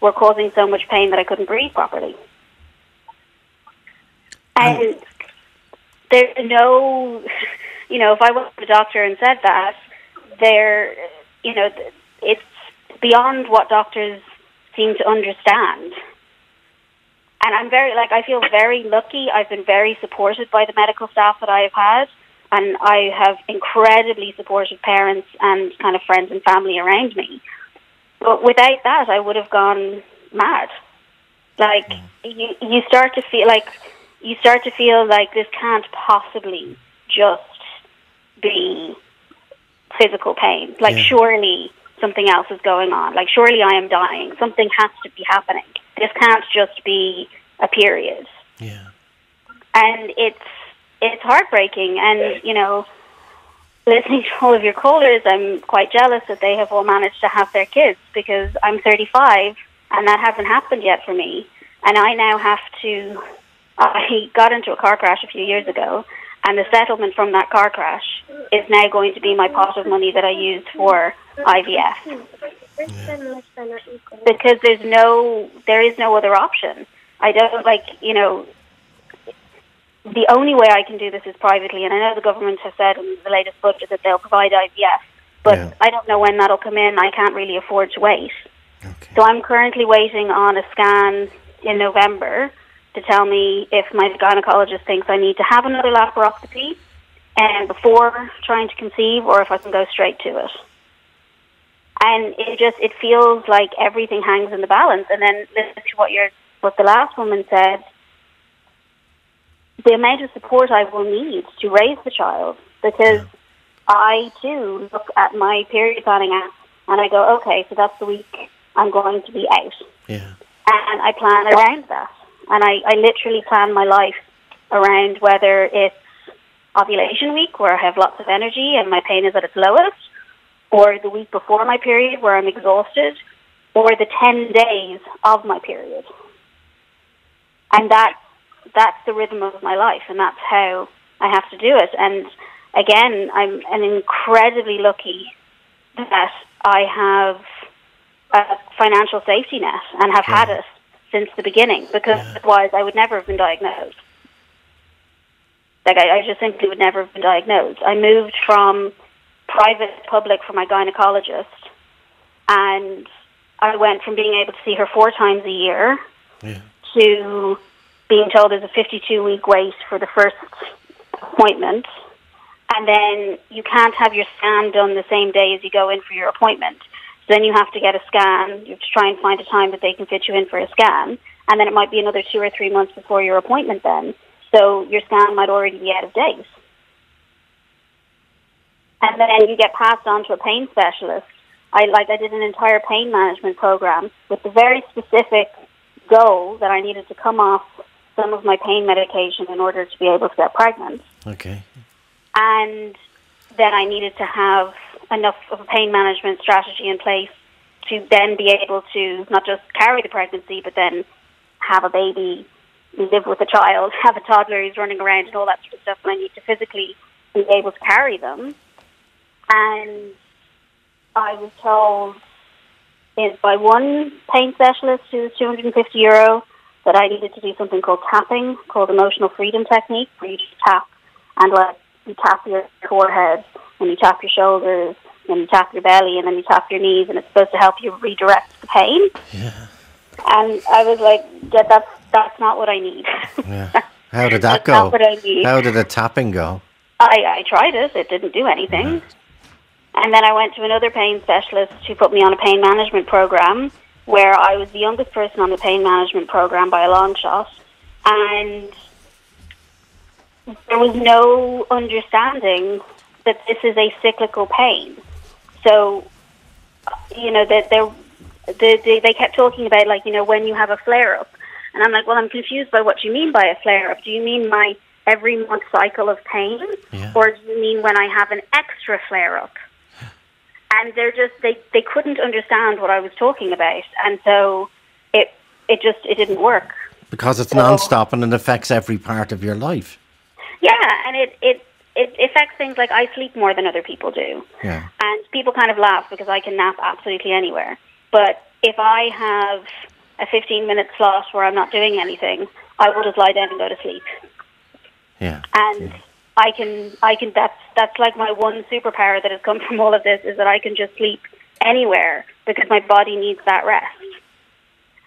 were causing so much pain that I couldn't breathe properly. Mm. And there's no, you know, if I went to the doctor and said that, there, you know, it's beyond what doctors seem to understand. And I'm very, like, I feel very lucky. I've been very supported by the medical staff that I have had. And I have incredibly supportive parents and kind of friends and family around me. But without that, I would have gone mad. Like, hmm. you, you start to feel like, you start to feel like this can't possibly just be physical pain. Like, Yeah. surely something else is going on. Like, surely I am dying. Something has to be happening. This can't just be a period. Yeah. And it's it's heartbreaking. And you know, listening to all of your callers, I'm quite jealous that they have all managed to have their kids because I'm 35 and that hasn't happened yet for me. And I now have to. I got into a car crash a few years ago, and the settlement from that car crash is now going to be my pot of money that I used for IVF because there's no there is no other option. I don't like you know the only way I can do this is privately, and I know the government has said in the latest budget that they'll provide IVF, but I don't know when that'll come in. I can't really afford to wait. So I'm currently waiting on a scan in November to tell me if my gynecologist thinks I need to have another laparoscopy and before trying to conceive, or if I can go straight to it and it just it feels like everything hangs in the balance. And then listen to what your what the last woman said. The amount of support I will need to raise the child because I too look at my period planning app and I go, okay, so that's the week I'm going to be out, Yeah. and I plan around that. And I, I literally plan my life around whether it's ovulation week where I have lots of energy and my pain is at its lowest, or the week before my period where I'm exhausted, or the 10 days of my period. And that that's the rhythm of my life, and that's how I have to do it. And again, I'm an incredibly lucky that I have a financial safety net and have had it since the beginning because otherwise I would never have been diagnosed. Like I, I just simply would never have been diagnosed. I moved from private to public for my gynecologist and I went from being able to see her four times a year to being told there's a 52 week wait for the first appointment. And then you can't have your scan done the same day as you go in for your appointment. Then you have to get a scan. You have to try and find a time that they can fit you in for a scan. And then it might be another two or three months before your appointment then. So your scan might already be out of date. And then you get passed on to a pain specialist. I like I did an entire pain management program with the very specific goal that I needed to come off some of my pain medication in order to be able to get pregnant. Okay. And then I needed to have enough of a pain management strategy in place to then be able to not just carry the pregnancy, but then have a baby, live with a child, have a toddler who's running around and all that sort of stuff. And I need to physically be able to carry them. And I was told by one pain specialist who was 250 euro that I needed to do something called tapping, called emotional freedom technique, where you just tap and like you tap your forehead and you tap your shoulders and you tap your belly and then you tap your knees and it's supposed to help you redirect the pain. Yeah. And I was like, yeah, that's that's not what I need. Yeah. How did that That's not go? what I need. How did the tapping go? I, I tried it. It didn't do anything. And then I went to another pain specialist who put me on a pain management program where I was the youngest person on the pain management program by a long shot. And there was no understanding that this is a cyclical pain. So, you know, that there, the, the, they kept talking about, like, you know, when you have a flare up. And I'm like, well, I'm confused by what you mean by a flare up. Do you mean my every month cycle of pain? Or do you mean when I have an extra flare up? And they're just, they, they couldn't understand what I was talking about. And so it, it just, it didn't work. Because it's non-stop and it affects every part of your life. Yeah, and it, it, it affects things like I sleep more than other people do. Yeah. And people kind of laugh because I can nap absolutely anywhere. But if I have a 15 minute slot where I'm not doing anything, I will just lie down and go to sleep. Yeah. And I can, I can, that's, that's like my one superpower that has come from all of this is that I can just sleep anywhere because my body needs that rest.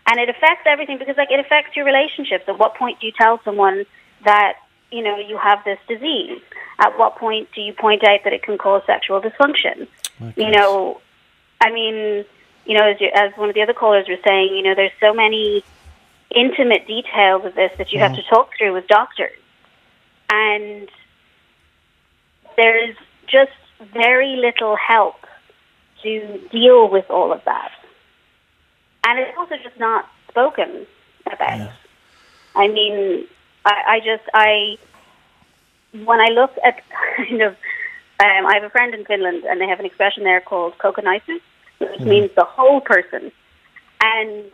And it affects everything because like it affects your relationships. At what point do you tell someone that, you know, you have this disease? At what point do you point out that it can cause sexual dysfunction? You know, I mean, you know, as, you, as one of the other callers was saying, you know, there's so many intimate details of this that you have to talk through with doctors. And there's just very little help to deal with all of that. And it's also just not spoken about. I mean, I, I just, I, when I look at kind of, um, I have a friend in Finland and they have an expression there called kokonaisu, which means the whole person. And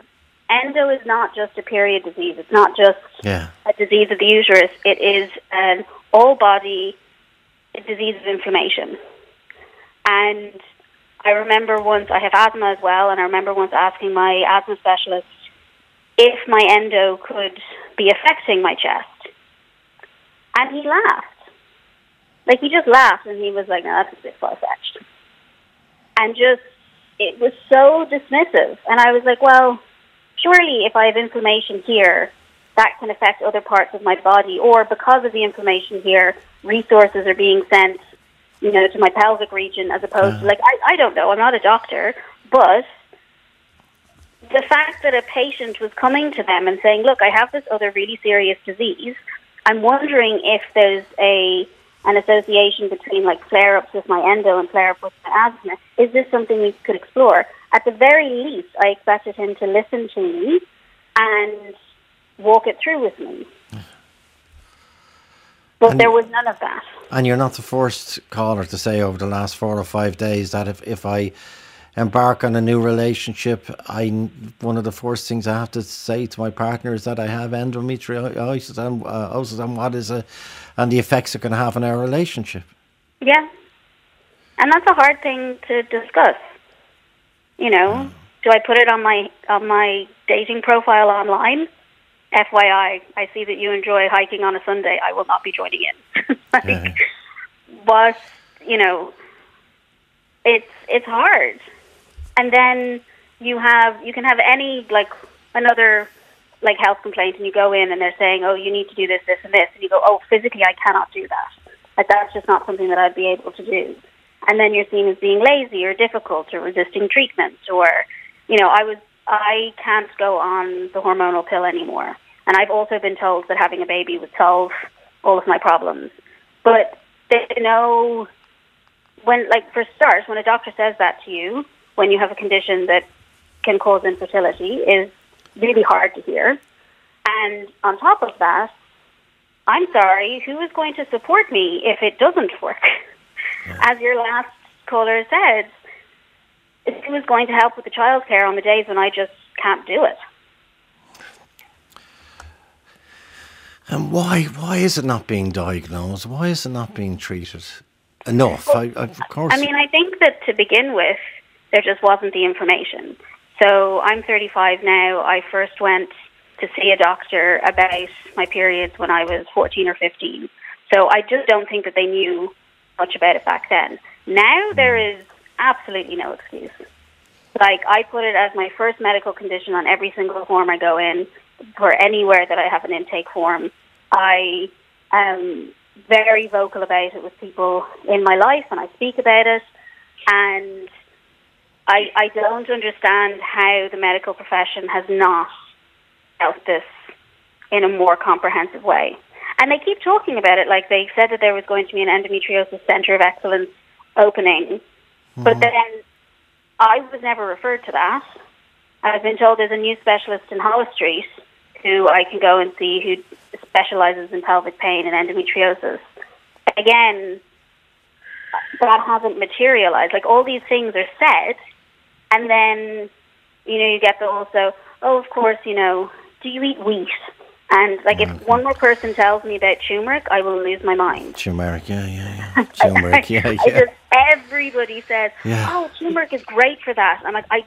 endo is not just a period disease. It's not just Yeah. a disease of the uterus. It is an all body disease of inflammation. And I remember once, I have asthma as well, and I remember once asking my asthma specialist if my endo could be affecting my chest. And he laughed. Like, he just laughed, and he was like, no, that's a bit far fetched. And just, it was so dismissive. And I was like, well, surely if I have inflammation here, that can affect other parts of my body, or because of the inflammation here, resources are being sent, you know, to my pelvic region as opposed to uh-huh. like I, I don't know, I'm not a doctor, but the fact that a patient was coming to them and saying, Look, I have this other really serious disease. I'm wondering if there's a an association between like flare ups with my endo and flare up with my asthma. Is this something we could explore? At the very least I expected him to listen to me and walk it through with me. But And- there was none of that. And you're not the first caller to say over the last four or five days that if, if I embark on a new relationship, I one of the first things I have to say to my partner is that I have endometriosis and, uh, and what is it, and the effects it can have on our relationship. Yeah. And that's a hard thing to discuss. You know, do I put it on my on my dating profile online? FYI, I see that you enjoy hiking on a Sunday. I will not be joining in. like, but you know, it's it's hard. And then you have you can have any like another like health complaint, and you go in and they're saying, oh, you need to do this, this, and this, and you go, oh, physically I cannot do that. Like that's just not something that I'd be able to do. And then you're seen as being lazy or difficult or resisting treatment or, you know, I was I can't go on the hormonal pill anymore. And I've also been told that having a baby would solve all of my problems. But they know when, like, for starters, when a doctor says that to you, when you have a condition that can cause infertility, is really hard to hear. And on top of that, I'm sorry, who is going to support me if it doesn't work? As your last caller said, who is going to help with the childcare on the days when I just can't do it? And why why is it not being diagnosed? Why is it not being treated enough? I, I, of course. I mean, I think that to begin with, there just wasn't the information. So I'm 35 now. I first went to see a doctor about my periods when I was 14 or 15. So I just don't think that they knew much about it back then. Now there is absolutely no excuse. Like I put it as my first medical condition on every single form I go in for anywhere that I have an intake form. I am very vocal about it with people in my life and I speak about it and I I don't understand how the medical profession has not dealt this in a more comprehensive way. And they keep talking about it like they said that there was going to be an endometriosis center of excellence opening. Hmm. But then I was never referred to that. I've been told there's a new specialist in Holles Street who I can go and see who specializes in pelvic pain and endometriosis. Again, that hasn't materialized. Like all these things are said, and then you know you get the also, oh, of course, you know, do you eat wheat? And like if one more person tells me about turmeric, I will lose my mind. Turmeric, yeah, yeah, yeah. Turmeric, yeah, yeah. just everybody says, Yeah. "Oh, turmeric is great for that." I'm like, I,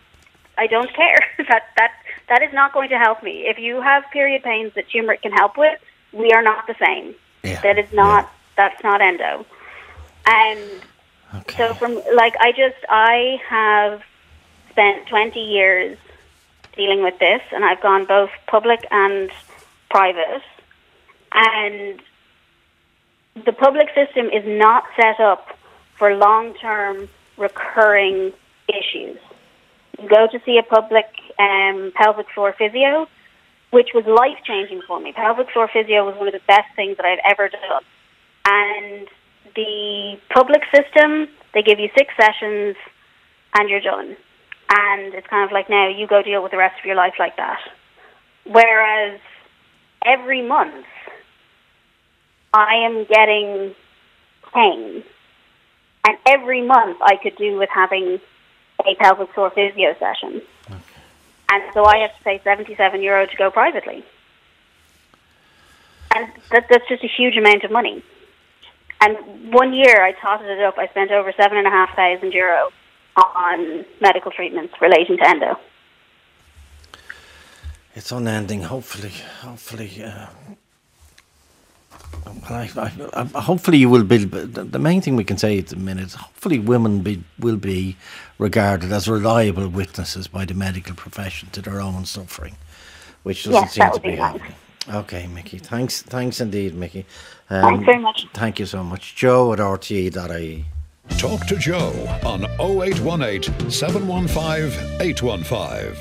I don't care. that that that is not going to help me. If you have period pains that turmeric can help with, we are not the same. That is not. That's not endo. And so from like I just I have spent 20 years dealing with this, and I've gone both public and private, and the public system is not set up for long-term recurring issues. You go to see a public um, pelvic floor physio, which was life-changing for me. Pelvic floor physio was one of the best things that I've ever done. And the public system, they give you six sessions and you're done. And it's kind of like now you go deal with the rest of your life like that. Whereas every month I am getting pain. And every month I could do with having a pelvic floor physio session. And so I have to pay 77 euro to go privately. And that, that's just a huge amount of money. And one year I totted it up, I spent over seven and a half thousand euro on medical treatments relating to endo. It's unending. Hopefully, hopefully. Uh, well, I, I, I, hopefully, you will be. The main thing we can say at the minute, is hopefully, women be, will be regarded as reliable witnesses by the medical profession to their own suffering, which doesn't Yes, seem to be be nice. happening. Okay, Mickey. Thanks, thanks indeed, Mickey. Um, Thanks very much. Thank you so much, Joe at RTE.ie. Talk to Joe on 0818 715 815.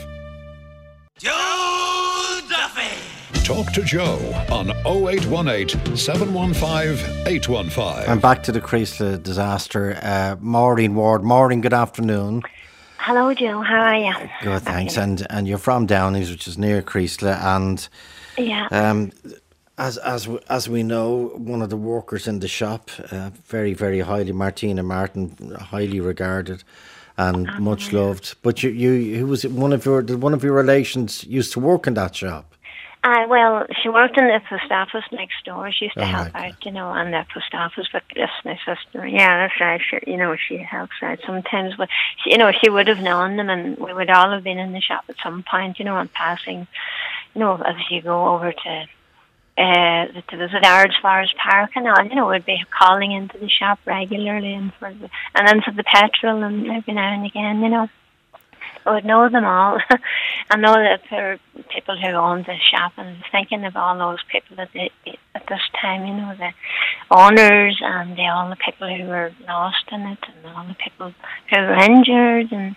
Joe Duffy. Talk to Joe on 0818 715 815. I'm back to the Creeslough disaster. Uh, Maureen Ward. Maureen, good afternoon. Hello, Joe. How are you? Good, thanks. And and you're from Downings, which is near Creeslough, and Yeah. um, as as as we know, one of the workers in the shop, uh, very very highly, Martina Martin, highly regarded and much loved. But you you who was? One of your did one of your relations used to work in that shop. Uh, well, she worked in the post office next door. She used to Oh, help out, you know, on the post office. But yes, my sister, yeah, that's right. She, you know, she helps out sometimes. But she, you know, she would have known them, and we would all have been in the shop at some point, you know, on passing. You know, as you go over to uh, to visit Ards Forest Park and all, you know, we'd be calling into the shop regularly, and for the and then for the petrol, and every now and again, you know. I would know them all. I know that there are people who own the shop and thinking of all those people at, the, at this time, you know, the owners and the, all the people who were lost in it and all the people who were injured and,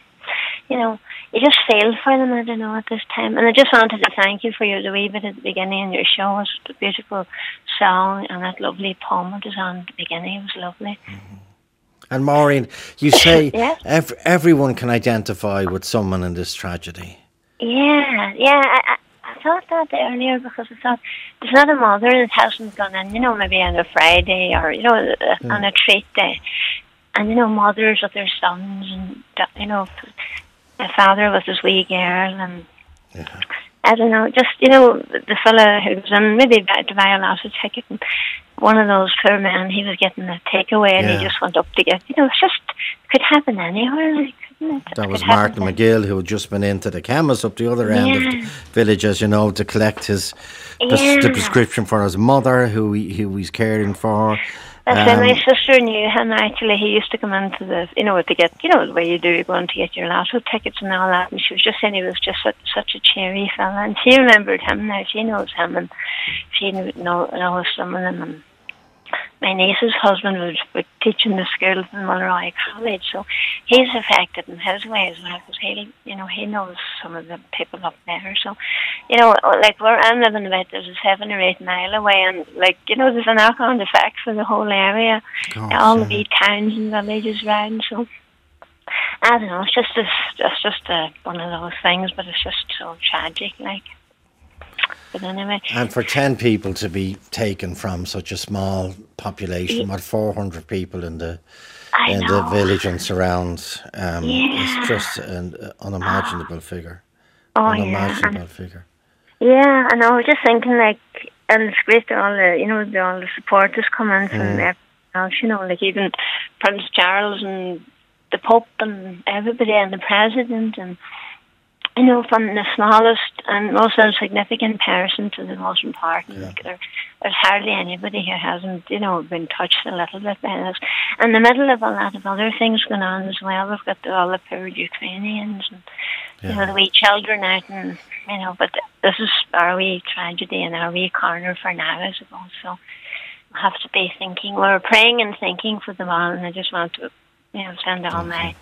you know, you just feel for them, I don't know, at this time. And I just wanted to thank you for your the wee bit at the beginning your show. It was a beautiful song and that lovely poem it was on at the beginning. It was lovely. And Maureen, you say ev- everyone can identify with someone in this tragedy. Yeah, yeah. I, I, thought that earlier because I thought there's not a mother that hasn't gone in, you know, maybe on a Friday or, you know, Hmm. on a treat day. And, you know, mothers with their sons and, you know, a father was his wee girl and I don't know, just, you know, the fella who was in maybe about to buy a lottery ticket and one of those poor men, he was getting a takeaway and Yeah. he just went up to get, you know, it's just, could happen anywhere, like, couldn't it? That It was Martin McGill, who had just been into the chemist up the other end of the village, as you know, to collect his pres- the prescription for his mother, who he, who he's caring for. That's Um, my sister knew him actually. He used to come into the, you know, to get, you know, the way you do, you're going to get your lotto tickets and all that. And she was just saying he was just such, such a cheery fella. And she remembered him now. She knows him and she knew, know, knows some of them. And my niece's husband was, teaching the schools in Mulroy College. So he's affected in his way as well because he, you know, he knows some of the people up there. So, you know, like where I'm living about, there's a seven or eight mile away, and like you know, there's a knock-on effect for the whole area, all yeah. the wee towns and villages round. So I don't know, it's just a, it's just a, one of those things, but it's just so tragic, like. But anyway, And for 10 people to be taken from such a small population, what, 400 people in the I in the village and surrounds, um, Yeah. it's just an uh, unimaginable figure. oh yeah, unimaginable and figure. Yeah, and I was just thinking like, and it's great that all the you know the, all the supporters come in from Mm. else. You know, like even Prince Charles and the Pope and everybody and the President and you know from the smallest and most insignificant person to the most important. Like, there, there's hardly anybody who hasn't you know been touched a little bit by this. In the middle of a lot of other things going on as well, we've got the, all the poor Ukrainians and you know, the wee children out and, you know, but this is our wee tragedy and our wee corner for now, I suppose. So we have to be thinking, we're praying and thinking for them all, and I just want to, you know, send all my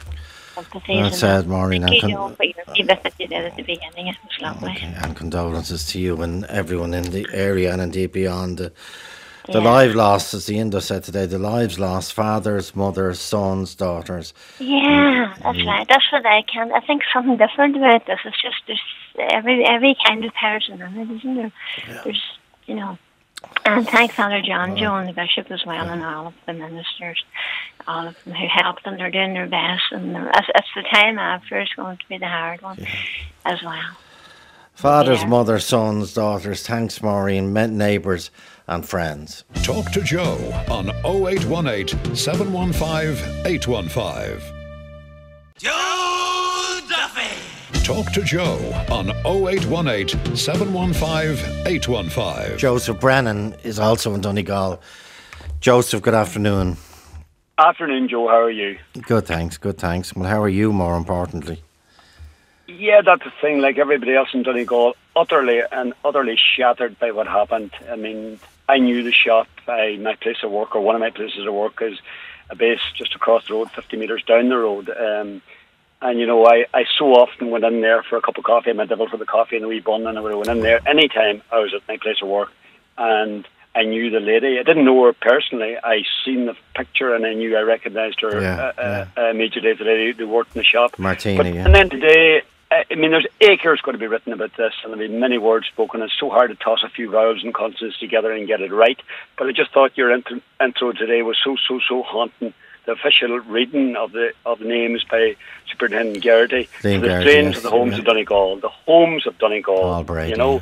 Well and said, Maureen, and con- Joe, for your wee bit that you did at the beginning. It was lovely. and condolences to you and everyone in the area and indeed beyond. The, the Yeah. live lost, as the Indo said today, the lives lost, fathers, mothers, sons, daughters. Yeah, that's Mm. right. That's what I can. I think something different about this. It's just there's every every kind of person in it, isn't there? Yeah. There's you know, and thank Father John Joe and the bishop as well, and all of the ministers, all of them who helped, and they're doing their best. And it's, it's the time after is going to be the hard one as well. Fathers, Yeah. mothers, sons, daughters, thanks, Maureen, men, neighbours, and friends. Talk to Joe on 0818 715 815. Joe Duffy. Talk to Joe on 0818 715 815. Joseph Brennan is also in Donegal. Joseph, good afternoon. Afternoon, Joe. How are you? Good, thanks, good, thanks. Well, how are you, more importantly? Yeah, that's the thing. Like everybody else in Donegal, utterly and utterly shattered by what happened. I mean, I knew the shop. I, my place of work, or one of my places of work, is a base just across the road, 50 metres down the road. Um, and you know, I, I so often went in there for a cup of coffee. I'm a devil for the coffee and a wee bun, and I would have went in there anytime I was at my place of work. And I knew the lady. I didn't know her personally. I seen the picture and I knew I recognised her Yeah, uh, uh, immediately. The lady who worked in the shop. Martina, But, yeah. And then today, uh, I mean, there's acres going to be written about this, and there'll be many words spoken. It's so hard to toss a few vowels and consonants together and get it right. But I just thought your intro, intro today was so, so, so haunting. The official reading of the of the names by Superintendent Garrity, Liam to the Garrity, trains yes, of the homes yeah. of Donegal, the homes of Donegal. You know,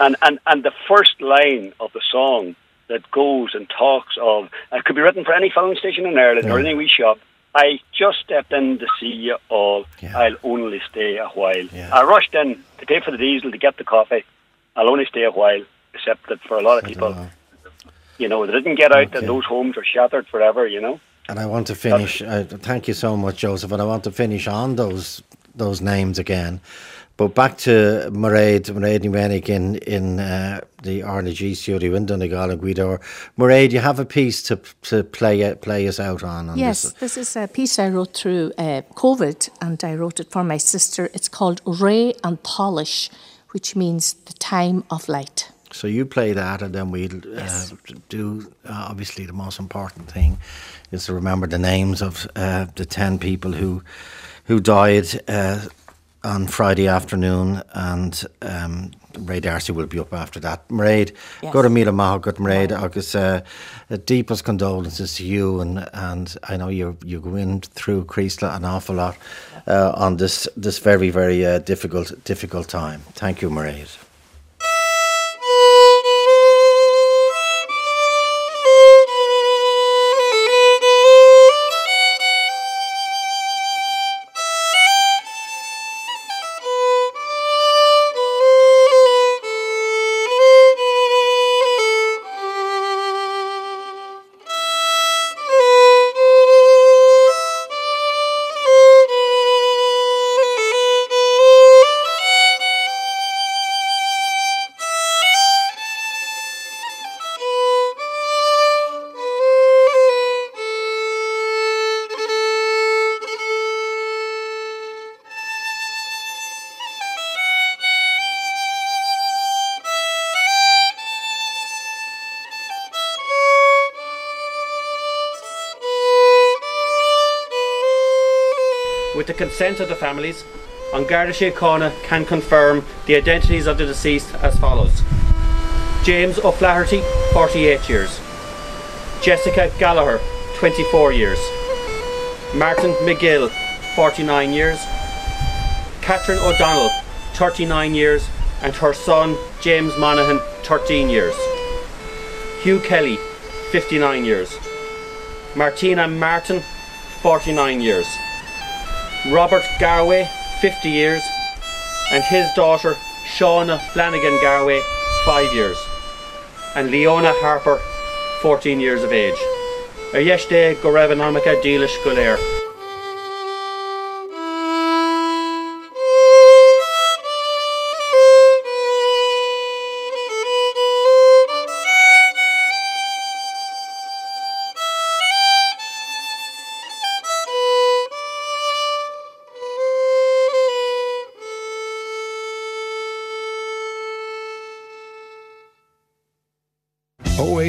And, and, and the first line of the song that goes and talks of, it could be written for any filling station in Ireland or Yeah. any wee shop. I just stepped in to see you all. I'll only stay a while. I rushed in to pay for the diesel to get the coffee. I'll only stay a while, except that for a lot of people, you know, they didn't get out and those homes are shattered forever, you know. And I want to finish. Uh, thank you so much, Joseph. And I want to finish on those those names again. But back to Mairead, Mairead Ní Mhaonaigh in in uh, the RNG studio in Donegal and Gweedore. Mairead, you have a piece to to play play us out on. on Yes, this. this is a piece I wrote through uh, COVID, and I wrote it for my sister. It's called Ray and Polish, which means the time of light. So you play that, and then we'll uh, do. Uh, obviously, the most important thing is to remember the names of uh, the ten people who who died uh, on Friday afternoon, and um, Ray Darcy will be up after that. Mairead, Yes. go to Mila Mahagut, Mairead, agus uh, uh, deepest condolences to you, and and I know you're you're going through Creeslough an awful lot uh, on this this very very uh, difficult difficult time. Thank you, Mairead. Consent of the families, An Garda Síochána can confirm the identities of the deceased as follows. James O'Flaherty, 48 years. Jessica Gallagher, 24 years. Martin McGill, 49 years. Catherine O'Donnell, 39 years. And her son, James Monaghan, 13 years. Hugh Kelly, 59 years. Martina Martin, 49 years. Robert Garwe, 50 years, and his daughter Shauna Flanagan Garwe, 5 years, and Leona Harper, 14 years of age. Gorevanamika Dealish Gulair. Oh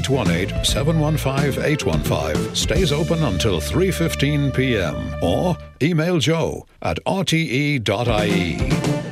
eight one eight 715 815 stays open until 3:15 p.m. or email joe at rte.ie.